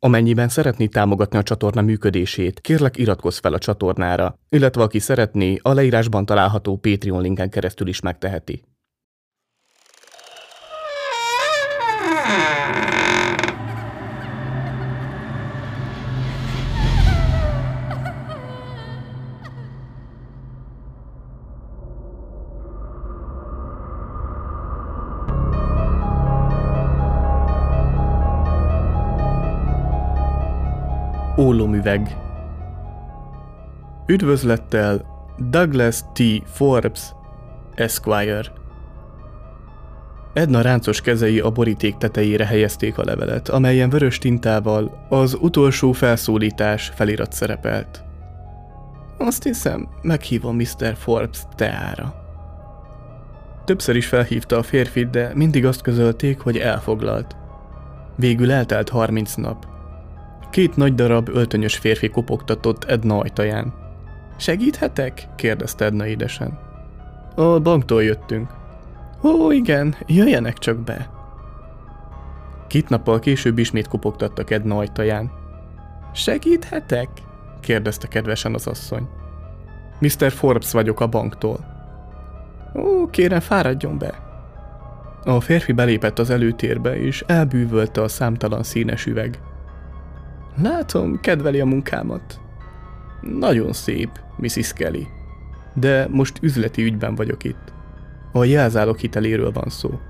Amennyiben szeretné támogatni a csatorna működését, kérlek iratkozz fel a csatornára, illetve aki szeretné, a leírásban található Patreon linken keresztül is megteheti. Ólomüveg Üdvözlettel Douglas T. Forbes, Esquire Edna ráncos kezei a boríték tetejére helyezték a levelet, amelyen vörös tintával az utolsó felszólítás felirat szerepelt. Azt hiszem, meghívom Mr. Forbes teára. Többször is felhívta a férfit, de mindig azt közölték, hogy elfoglalt. Végül eltelt 30 nap, Két nagy darab öltönyös férfi kopogtatott Edna ajtaján. Segíthetek? kérdezte Edna édesen. A banktól jöttünk. Ó, igen, jöjjenek csak be. Két nappal később ismét kopogtattak Edna ajtaján. Segíthetek? kérdezte kedvesen az asszony. Mr. Forbes vagyok a banktól. Ó, kérem, fáradjon be. A férfi belépett az előtérbe, és elbűvölte a számtalan színes üveg. Látom, kedveli a munkámat. Nagyon szép, Mrs. Kelly. De most üzleti ügyben vagyok itt. A jelzálok hiteléről van szó.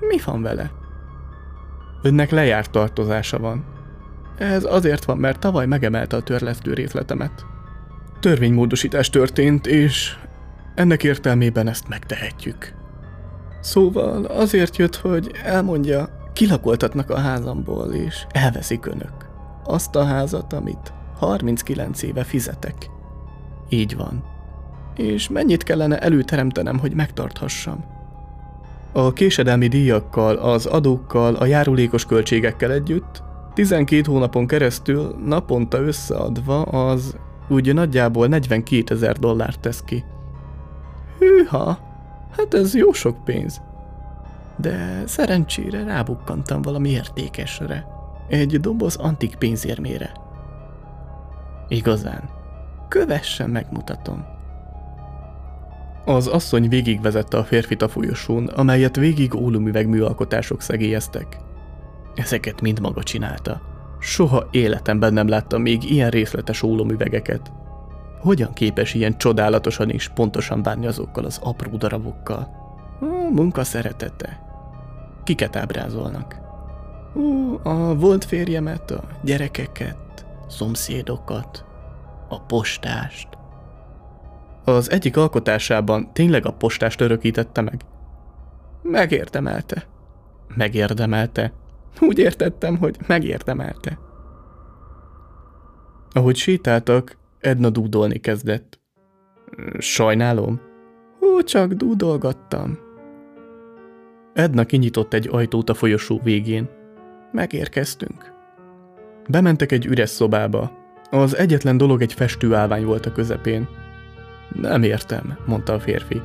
Mi van vele? Önnek lejárt tartozása van. Ez azért van, mert tavaly megemelte a törlesztő részletemet. Törvénymódosítás történt, és ennek értelmében ezt megtehetjük. Szóval azért jött, hogy elmondja, kilakoltatnak a házamból, és elveszik önök azt a házat, amit 39 éve fizetek. Így van. És mennyit kellene előteremtenem, hogy megtarthassam? A késedelmi díjakkal, az adókkal, a járulékos költségekkel együtt 12 hónapon keresztül naponta összeadva az úgy nagyjából 42 ezer dollárt tesz ki. Hűha, hát ez jó sok pénz. De szerencsére rábukkantam valami értékesre. Egy doboz antik pénzérmére. Igazán. Kövessen, megmutatom. Az asszony végigvezette a férfit a folyosón, amelyet végig ólomüveg műalkotások szegélyeztek. Ezeket mind maga csinálta. Soha életemben nem láttam még ilyen részletes ólomüvegeket. Hogyan képes ilyen csodálatosan és pontosan bánni azokkal az apró darabokkal? Munka szeretete. Kiket ábrázolnak? Ú, a volt férjemet, a gyerekeket, szomszédokat, a postást. Az egyik alkotásában tényleg a postást örökítette meg? Megérdemelte. Megérdemelte. Úgy értettem, hogy megérdemelte. Ahogy sétáltak, Edna dúdolni kezdett. Sajnálom. Ó, csak dúdolgattam. Edna kinyitott egy ajtót a folyosó végén. Megérkeztünk. Bementek egy üres szobába. Az egyetlen dolog egy festőállvány volt a közepén. Nem értem, mondta a férfi.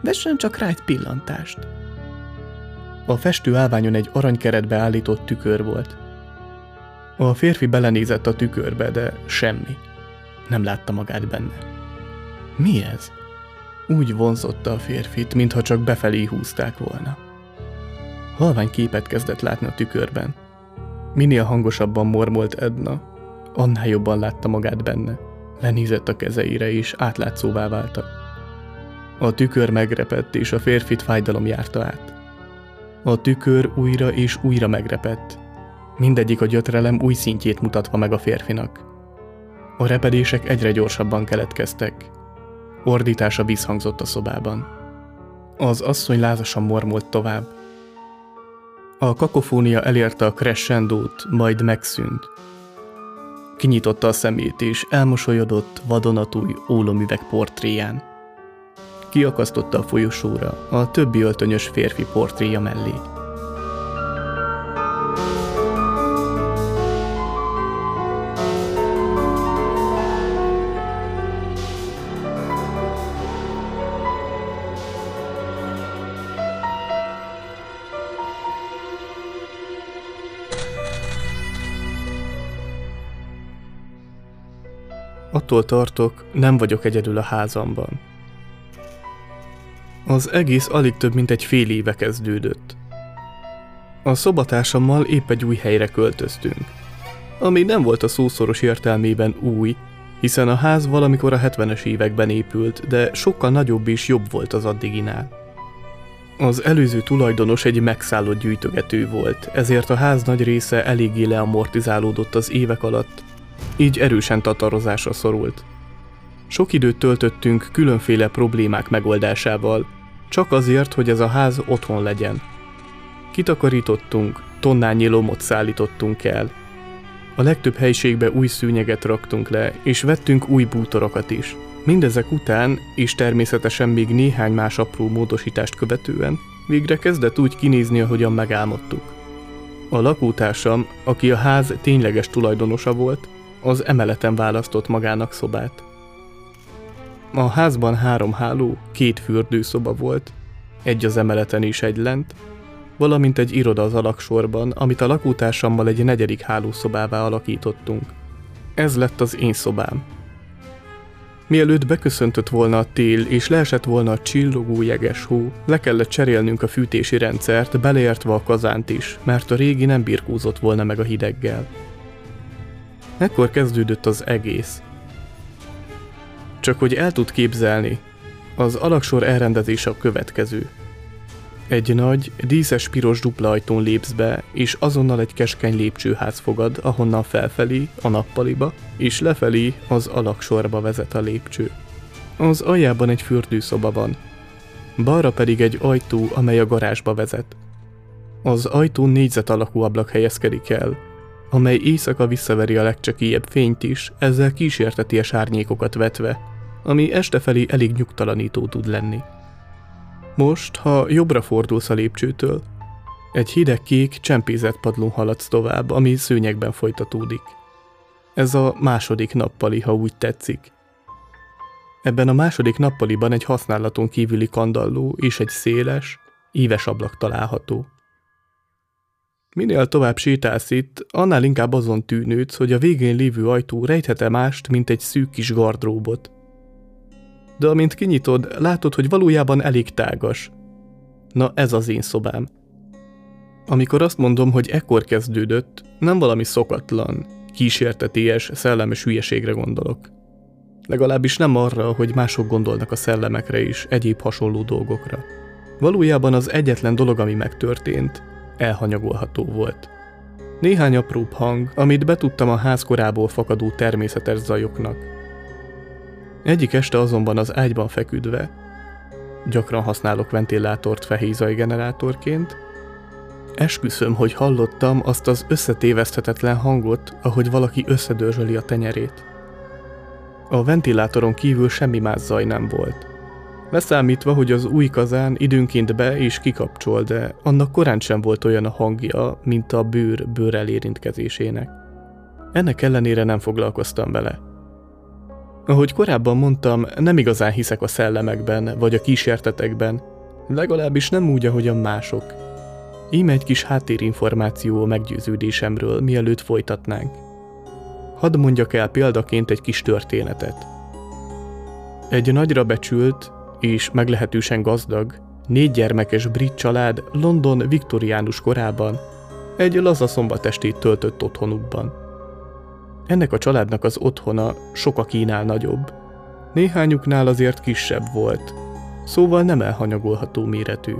Vessen csak rá egy pillantást. A festőállványon egy aranykeretbe állított tükör volt. A férfi belenézett a tükörbe, de semmi. Nem látta magát benne. Mi ez? Úgy vonzotta a férfit, mintha csak befelé húzták volna. Halvány képet kezdett látni a tükörben. Minél hangosabban mormolt Edna, annál jobban látta magát benne. Lenézett a kezeire, és átlátszóvá váltak. A tükör megrepett, és a férfit fájdalom járta át. A tükör újra és újra megrepett. Mindegyik a gyötrelem új szintjét mutatva meg a férfinak. A repedések egyre gyorsabban keletkeztek. Ordítása visszhangzott a szobában. Az asszony lázasan mormolt tovább, a kakofónia elérte a crescendót, majd megszűnt. Kinyitotta a szemét és elmosolyodott vadonatúj ólomüveg portréján. Kiakasztotta a folyosóra a többi öltönyös férfi portréja mellé. Attól tartok, nem vagyok egyedül a házamban. Az egész alig több mint egy fél éve kezdődött. A szobatársammal épp egy új helyre költöztünk, ami nem volt a szószoros értelmében új, hiszen a ház valamikor a 70-es években épült, de sokkal nagyobb és jobb volt az addiginál. Az előző tulajdonos egy megszállott gyűjtögető volt, ezért a ház nagy része eléggé leamortizálódott az évek alatt, így erősen tatarozásra szorult. Sok időt töltöttünk különféle problémák megoldásával, csak azért, hogy ez a ház otthon legyen. Kitakarítottunk, tonnányi lomot szállítottunk el. A legtöbb helyiségbe új szűnyeget raktunk le, és vettünk új bútorokat is. Mindezek után, és természetesen még néhány más apró módosítást követően, végre kezdett úgy kinézni, ahogyan megálmodtuk. A lakótársam, aki a ház tényleges tulajdonosa volt, az emeleten választott magának szobát. A házban három háló, két fürdőszoba volt, egy az emeleten is egy lent, valamint egy iroda az alaksorban, amit a lakótársammal egy negyedik hálószobává alakítottunk. Ez lett az én szobám. Mielőtt beköszöntött volna a tél és leesett volna a csillogó jeges hó, le kellett cserélnünk a fűtési rendszert, beleértve a kazánt is, mert a régi nem birkózott volna meg a hideggel. Ekkor kezdődött az egész. Csak hogy el tud képzelni, az alaksor elrendezése a következő. Egy nagy, díszes piros dupla ajtón lépsz be, és azonnal egy keskeny lépcsőház fogad, ahonnan felfelé, a nappaliba, és lefelé az alaksorba vezet a lépcső. Az aljában egy fürdőszoba van. Balra pedig egy ajtó, amely a garázsba vezet. Az ajtón négyzet alakú ablak helyezkedik el, amely éjszaka visszaveri a legcsekélyebb fényt is, ezzel kísérteties árnyékokat vetve, ami este felé elég nyugtalanító tud lenni. Most, ha jobbra fordulsz a lépcsőtől, egy hideg kék, csempézett padlón haladsz tovább, ami szőnyegben folytatódik. Ez a második nappali, ha úgy tetszik. Ebben a második nappaliban egy használaton kívüli kandalló és egy széles, íves ablak található. Minél tovább sétálsz itt, annál inkább azon tűnődsz, hogy a végén lévő ajtó rejthet-e mást, mint egy szűk kis gardróbot. De amint kinyitod, látod, hogy valójában elég tágas. Na ez az én szobám. Amikor azt mondom, hogy ekkor kezdődött, nem valami szokatlan, kísérteties, szellemes hülyeségre gondolok. Legalábbis nem arra, hogy mások gondolnak a szellemekre is, egyéb hasonló dolgokra. Valójában az egyetlen dolog, ami megtörtént, elhanyagolható volt. Néhány apróbb hang, amit betudtam a ház korából fakadó természetes zajoknak. Egyik este azonban az ágyban feküdve, gyakran használok ventilátort generátorként, esküszöm, hogy hallottam azt az összetéveszthetetlen hangot, ahogy valaki összedörzsöli a tenyerét. A ventilátoron kívül semmi más zaj nem volt. Leszámítva, hogy az új kazán időnként be és kikapcsol, de annak korán sem volt olyan a hangja, mint a bőr bőrrel érintkezésének. Ennek ellenére nem foglalkoztam vele. Ahogy korábban mondtam, nem igazán hiszek a szellemekben vagy a kísértetekben, legalábbis nem úgy, ahogyan mások. Íme egy kis háttérinformáció a meggyőződésemről, mielőtt folytatnánk. Hadd mondjak el példaként egy kis történetet. Egy nagyra becsült, és meglehetősen gazdag, négy gyermekes brit család London viktoriánus korában egy laza szombatestét töltött otthonukban. Ennek a családnak az otthona sokakínál nagyobb, néhányuknál azért kisebb volt, szóval nem elhanyagolható méretű.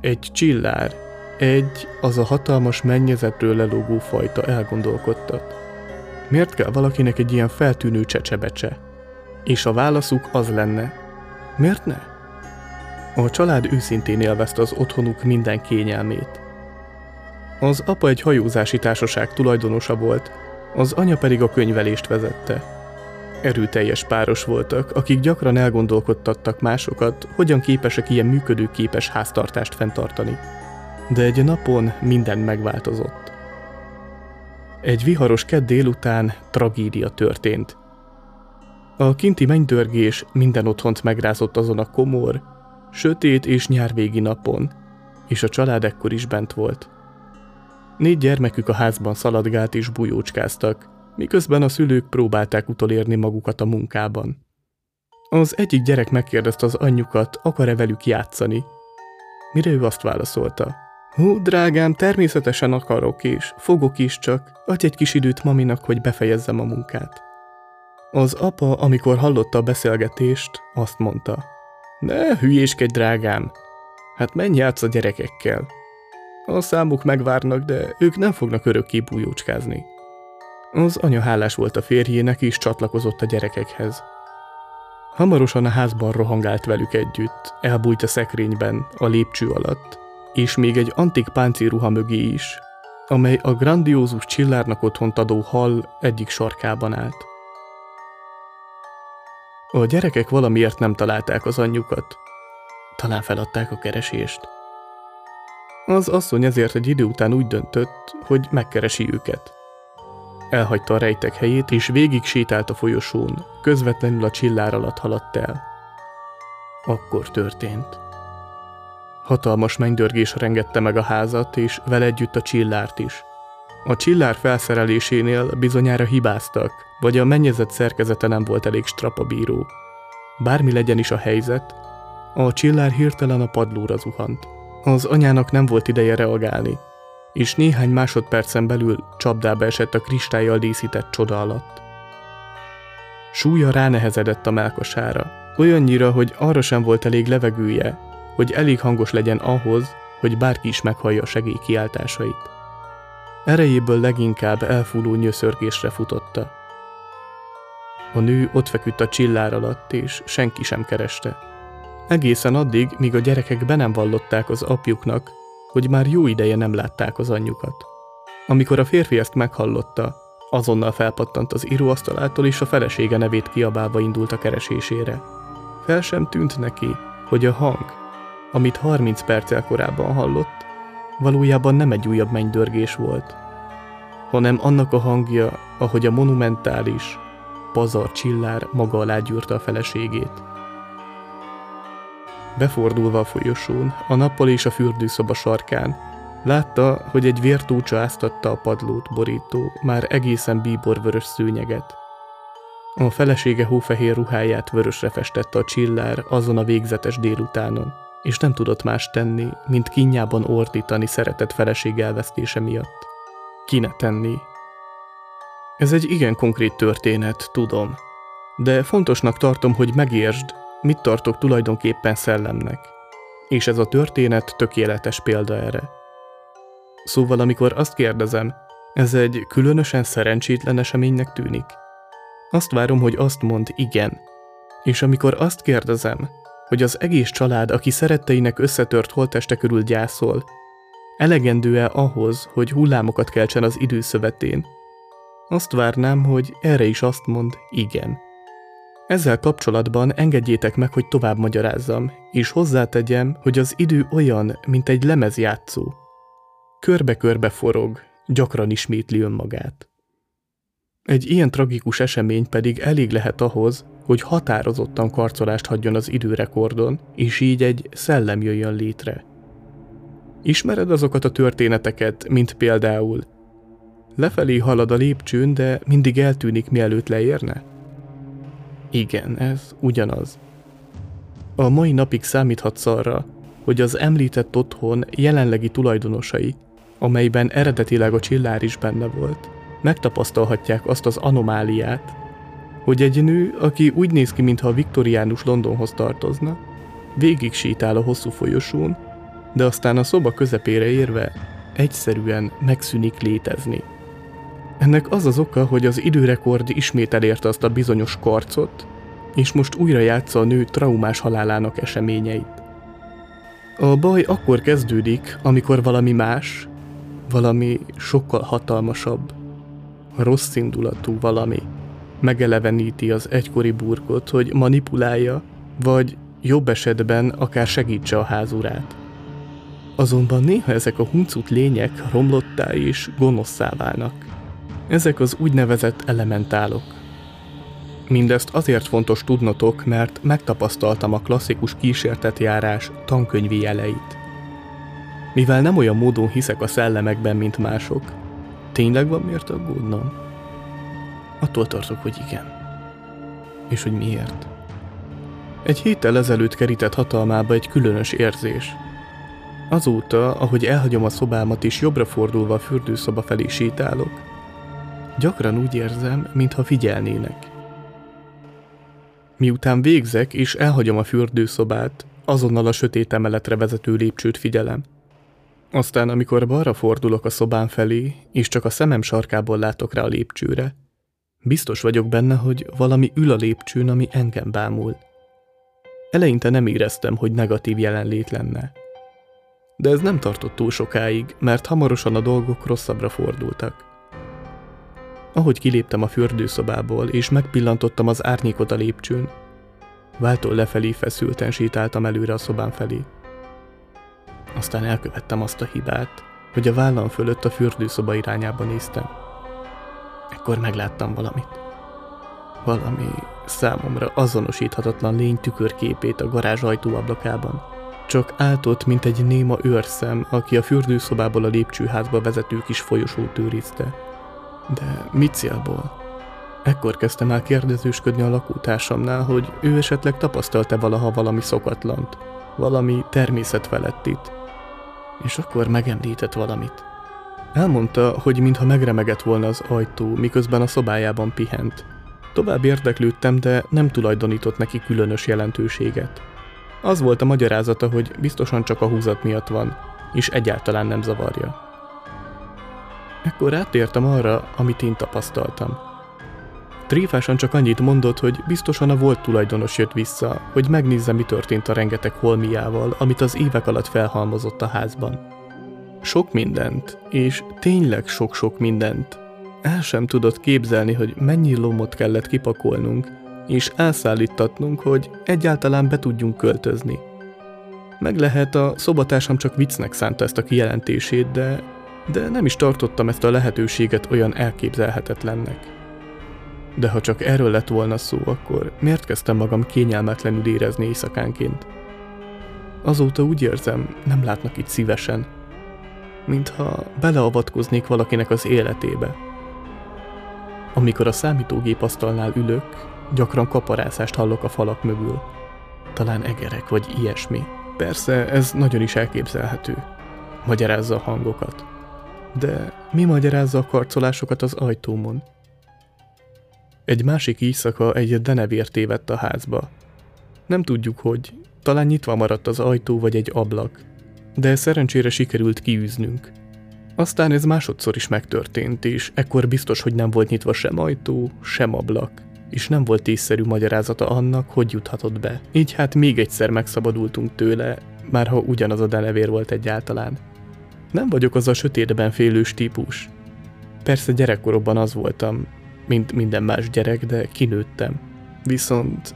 Egy csillár, egy, az a hatalmas mennyezetről lelógó fajta elgondolkodtat. Miért kell valakinek egy ilyen feltűnő csecsebecse? És a válaszuk az lenne, Miért ne? A család őszintén élvezte az otthonuk minden kényelmét. Az apa egy hajózási társaság tulajdonosa volt, az anya pedig a könyvelést vezette. Erőteljes páros voltak, akik gyakran elgondolkodtattak másokat, hogyan képesek ilyen működőképes háztartást fenntartani. De egy napon minden megváltozott. Egy viharos kedd délután tragédia történt – a kinti mennydörgés minden otthont megrázott azon a komor, sötét és nyárvégi napon, és a család ekkor is bent volt. Négy gyermekük a házban szaladgált és bujócskáztak, miközben a szülők próbálták utolérni magukat a munkában. Az egyik gyerek megkérdezte az anyjukat, akar-e velük játszani. Mire ő azt válaszolta. Hú, drágám, természetesen akarok és fogok is csak. Adj egy kis időt maminak, hogy befejezzem a munkát. Az apa, amikor hallotta a beszélgetést, azt mondta. Ne hülyéskedj, drágám! Hát menj játsz a gyerekekkel. A számuk megvárnak, de ők nem fognak örökké bújócskázni. Az anya hálás volt a férjének, és csatlakozott a gyerekekhez. Hamarosan a házban rohangált velük együtt, elbújt a szekrényben, a lépcső alatt, és még egy antik páncéruha mögé is, amely a grandiózus csillárnak otthont adó hal egyik sarkában állt. A gyerekek valamiért nem találták az anyjukat. Talán feladták a keresést. Az asszony ezért egy idő után úgy döntött, hogy megkeresi őket. Elhagyta a rejtek helyét, és végig sétált a folyosón, közvetlenül a csillár alatt haladt el. Akkor történt. Hatalmas mennydörgés rengette meg a házat, és vele együtt a csillárt is. A csillár felszerelésénél bizonyára hibáztak, vagy a mennyezet szerkezete nem volt elég strapabíró. Bármi legyen is a helyzet, a csillár hirtelen a padlóra zuhant. Az anyának nem volt ideje reagálni, és néhány másodpercen belül csapdába esett a kristályjal díszített csoda alatt. Súlya ránehezedett a melkasára, olyannyira, hogy arra sem volt elég levegője, hogy elég hangos legyen ahhoz, hogy bárki is meghallja a segély kiáltásait. Erejéből leginkább elfúló nyöszörgésre futotta. A nő ott feküdt a csillár alatt, és senki sem kereste. Egészen addig, míg a gyerekek be nem vallották az apjuknak, hogy már jó ideje nem látták az anyjukat. Amikor a férfi ezt meghallotta, azonnal felpattant az íróasztalától, és a felesége nevét kiabálva indult a keresésére. Fel sem tűnt neki, hogy a hang, amit 30 perccel korábban hallott, valójában nem egy újabb mennydörgés volt, hanem annak a hangja, ahogy a monumentális, pazar csillár maga alá gyűrte a feleségét. Befordulva a folyosón, a nappal és a fürdőszoba sarkán, látta, hogy egy vértócsa áztatta a padlót borító, már egészen bíborvörös szőnyeget. A felesége hófehér ruháját vörösre festette a csillár azon a végzetes délutánon, és nem tudott más tenni, mint kinyában ordítani szeretett feleség elvesztése miatt. Ki ne tenni? Ez egy igen konkrét történet, tudom, de fontosnak tartom, hogy megértsd, mit tartok tulajdonképpen szellemnek. És ez a történet tökéletes példa erre. Szóval amikor azt kérdezem, ez egy különösen szerencsétlen eseménynek tűnik? Azt várom, hogy azt mond igen. És amikor azt kérdezem, hogy az egész család, aki szeretteinek összetört holteste körül gyászol, elegendő-e ahhoz, hogy hullámokat keltsen az időszövetén? Azt várnám, hogy erre is azt mond igen. Ezzel kapcsolatban engedjétek meg, hogy tovább magyarázzam, és hozzátegyem, hogy az idő olyan, mint egy lemezjátszó. Körbe-körbe forog, gyakran ismétli önmagát. Egy ilyen tragikus esemény pedig elég lehet ahhoz, hogy határozottan karcolást hagyjon az időrekordon, és így egy szellem jöjjön létre. Ismered azokat a történeteket, mint például Lefelé halad a lépcsőn, de mindig eltűnik, mielőtt leérne? Igen, ez ugyanaz. A mai napig számíthatsz arra, hogy az említett otthon jelenlegi tulajdonosai, amelyben eredetileg a csillár is benne volt, megtapasztalhatják azt az anomáliát, hogy egy nő, aki úgy néz ki, mintha a viktoriánus Londonhoz tartozna, végig sétál a hosszú folyosón, de aztán a szoba közepére érve egyszerűen megszűnik létezni. Ennek az az oka, hogy az időrekord ismét elérte azt a bizonyos karcot, és most újra játsza a nő traumás halálának eseményeit. A baj akkor kezdődik, amikor valami más, valami sokkal hatalmasabb, rossz indulatú valami megeleveníti az egykori burkot, hogy manipulálja, vagy jobb esetben akár segítse a házurát. Azonban néha ezek a huncut lények romlottá és gonoszszá válnak. Ezek az úgynevezett elementálok. Mindezt azért fontos tudnotok, mert megtapasztaltam a klasszikus kísértetjárás tankönyvi jeleit. Mivel nem olyan módon hiszek a szellemekben, mint mások, tényleg van miért aggódnom? Attól tartok, hogy igen. És hogy miért? Egy héttel ezelőtt kerített hatalmába egy különös érzés. Azóta, ahogy elhagyom a szobámat és jobbra fordulva a fürdőszoba felé sétálok, gyakran úgy érzem, mintha figyelnének. Miután végzek és elhagyom a fürdőszobát, azonnal a sötét emeletre vezető lépcsőt figyelem. Aztán, amikor balra fordulok a szobám felé, és csak a szemem sarkából látok rá a lépcsőre, biztos vagyok benne, hogy valami ül a lépcsőn, ami engem bámul. Eleinte nem éreztem, hogy negatív jelenlét lenne. De ez nem tartott túl sokáig, mert hamarosan a dolgok rosszabbra fordultak. Ahogy kiléptem a fürdőszobából, és megpillantottam az árnyékot a lépcsőn, váltól lefelé feszülten sétáltam előre a szobám felé. Aztán elkövettem azt a hibát, hogy a vállam fölött a fürdőszoba irányába néztem. Ekkor megláttam valamit. Valami számomra azonosíthatatlan lény tükörképét a garázs ajtóablakában. Csak áltott, mint egy néma őrszem, aki a fürdőszobából a lépcsőházba vezető kis folyosót őrizte. De mi célból? Ekkor kezdtem el kérdezősködni a lakótársamnál, hogy ő esetleg tapasztalta valaha valami szokatlant, valami természetfelettit. És akkor megemlített valamit. Elmondta, hogy mintha megremegett volna az ajtó, miközben a szobájában pihent. Tovább érdeklődtem, de nem tulajdonított neki különös jelentőséget. Az volt a magyarázata, hogy biztosan csak a húzat miatt van, és egyáltalán nem zavarja. Ekkor áttértem arra, amit én tapasztaltam. Tréfásan csak annyit mondott, hogy biztosan a volt tulajdonos jött vissza, hogy megnézze, mi történt a rengeteg holmiával, amit az évek alatt felhalmozott a házban. Sok mindent, és tényleg sok-sok mindent. El sem tudott képzelni, hogy mennyi lomot kellett kipakolnunk, és elszállítatnunk, hogy egyáltalán be tudjunk költözni. Meg lehet, a szobatársam csak viccnek szánta ezt a kijelentését, de, de nem is tartottam ezt a lehetőséget olyan elképzelhetetlennek. De ha csak erről lett volna szó, akkor miért kezdtem magam kényelmetlenül érezni éjszakánként? Azóta úgy érzem, nem látnak itt szívesen, mintha beleavatkoznék valakinek az életébe. Amikor a számítógép asztalnál ülök, gyakran kaparászást hallok a falak mögül. Talán egerek vagy ilyesmi. Persze, ez nagyon is elképzelhető. Magyarázza a hangokat. De mi magyarázza a karcolásokat az ajtómon? Egy másik éjszaka egy denevér tévedt a házba. Nem tudjuk, hogy talán nyitva maradt az ajtó vagy egy ablak, de szerencsére sikerült kiűznünk. Aztán ez másodszor is megtörtént, és ekkor biztos, hogy nem volt nyitva sem ajtó, sem ablak, és nem volt észszerű magyarázata annak, hogy juthatott be. Így hát még egyszer megszabadultunk tőle, már ha ugyanaz a delevér volt egyáltalán. Nem vagyok az a sötétben félős típus. Persze gyerekkoromban az voltam, mint minden más gyerek, de kinőttem. Viszont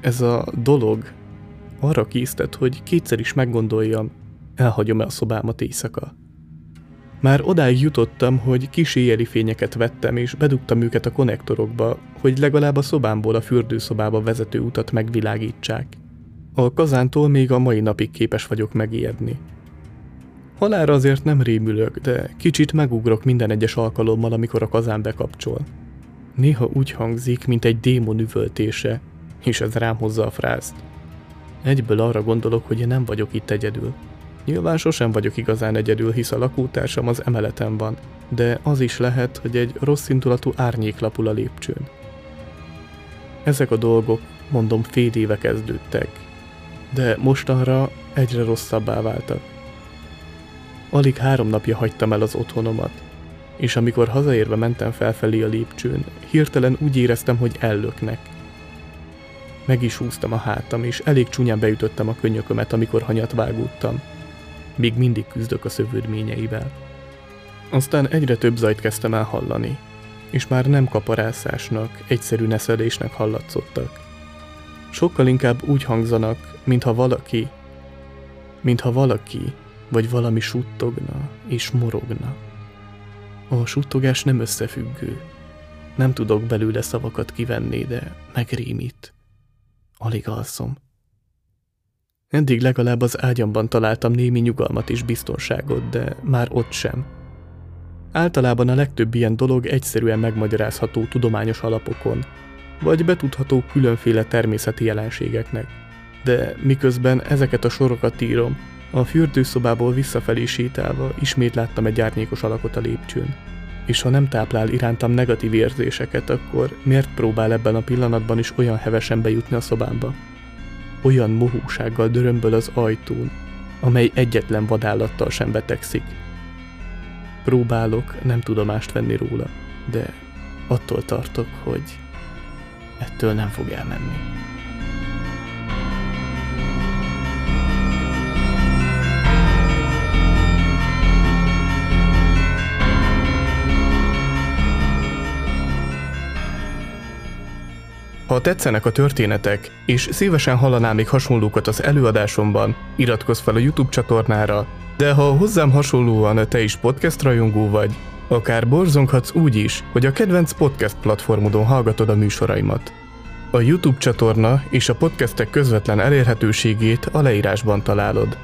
ez a dolog arra késztet, hogy kétszer is meggondoljam, elhagyom-e a szobámat éjszaka. Már odáig jutottam, hogy kis éjjeli fényeket vettem, és bedugtam őket a konnektorokba, hogy legalább a szobámból a fürdőszobába vezető utat megvilágítsák. A kazántól még a mai napig képes vagyok megijedni. Halára azért nem rémülök, de kicsit megugrok minden egyes alkalommal, amikor a kazán bekapcsol. Néha úgy hangzik, mint egy démon üvöltése, és ez rám hozza a frászt. Egyből arra gondolok, hogy én nem vagyok itt egyedül. Nyilván sosem vagyok igazán egyedül, hisz a lakótársam az emeleten van, de az is lehet, hogy egy rossz indulatú árnyék lapul a lépcsőn. Ezek a dolgok, mondom, fél éve kezdődtek, de mostanra egyre rosszabbá váltak. Alig három napja hagytam el az otthonomat, és amikor hazaérve mentem felfelé a lépcsőn, hirtelen úgy éreztem, hogy ellöknek. Meg is húztam a hátam, és elég csúnyán beütöttem a könyökömet, amikor hanyat vágódtam – még mindig küzdök a szövődményeivel. Aztán egyre több zajt kezdtem el hallani, és már nem kaparászásnak, egyszerű neszelésnek hallatszottak. Sokkal inkább úgy hangzanak, mintha valaki, mintha valaki, vagy valami suttogna és morogna. A suttogás nem összefüggő. Nem tudok belőle szavakat kivenni, de megrémít. Alig alszom. Eddig legalább az ágyamban találtam némi nyugalmat és biztonságot, de már ott sem. Általában a legtöbb ilyen dolog egyszerűen megmagyarázható tudományos alapokon, vagy betudható különféle természeti jelenségeknek. De miközben ezeket a sorokat írom, a fürdőszobából visszafelé sétálva ismét láttam egy árnyékos alakot a lépcsőn. És ha nem táplál irántam negatív érzéseket, akkor miért próbál ebben a pillanatban is olyan hevesen bejutni a szobámba? Olyan mohúsággal dörömböl az ajtón, amely egyetlen vadállattal sem betegszik. Próbálok nem tudomást venni róla, de attól tartok, hogy ettől nem fog elmenni. Ha tetszenek a történetek, és szívesen hallanál még hasonlókat az előadásomban, iratkozz fel a YouTube csatornára, de ha hozzám hasonlóan te is podcast rajongó vagy, akár borzonghatsz úgy is, hogy a kedvenc podcast platformodon hallgatod a műsoraimat. A YouTube csatorna és a podcastek közvetlen elérhetőségét a leírásban találod.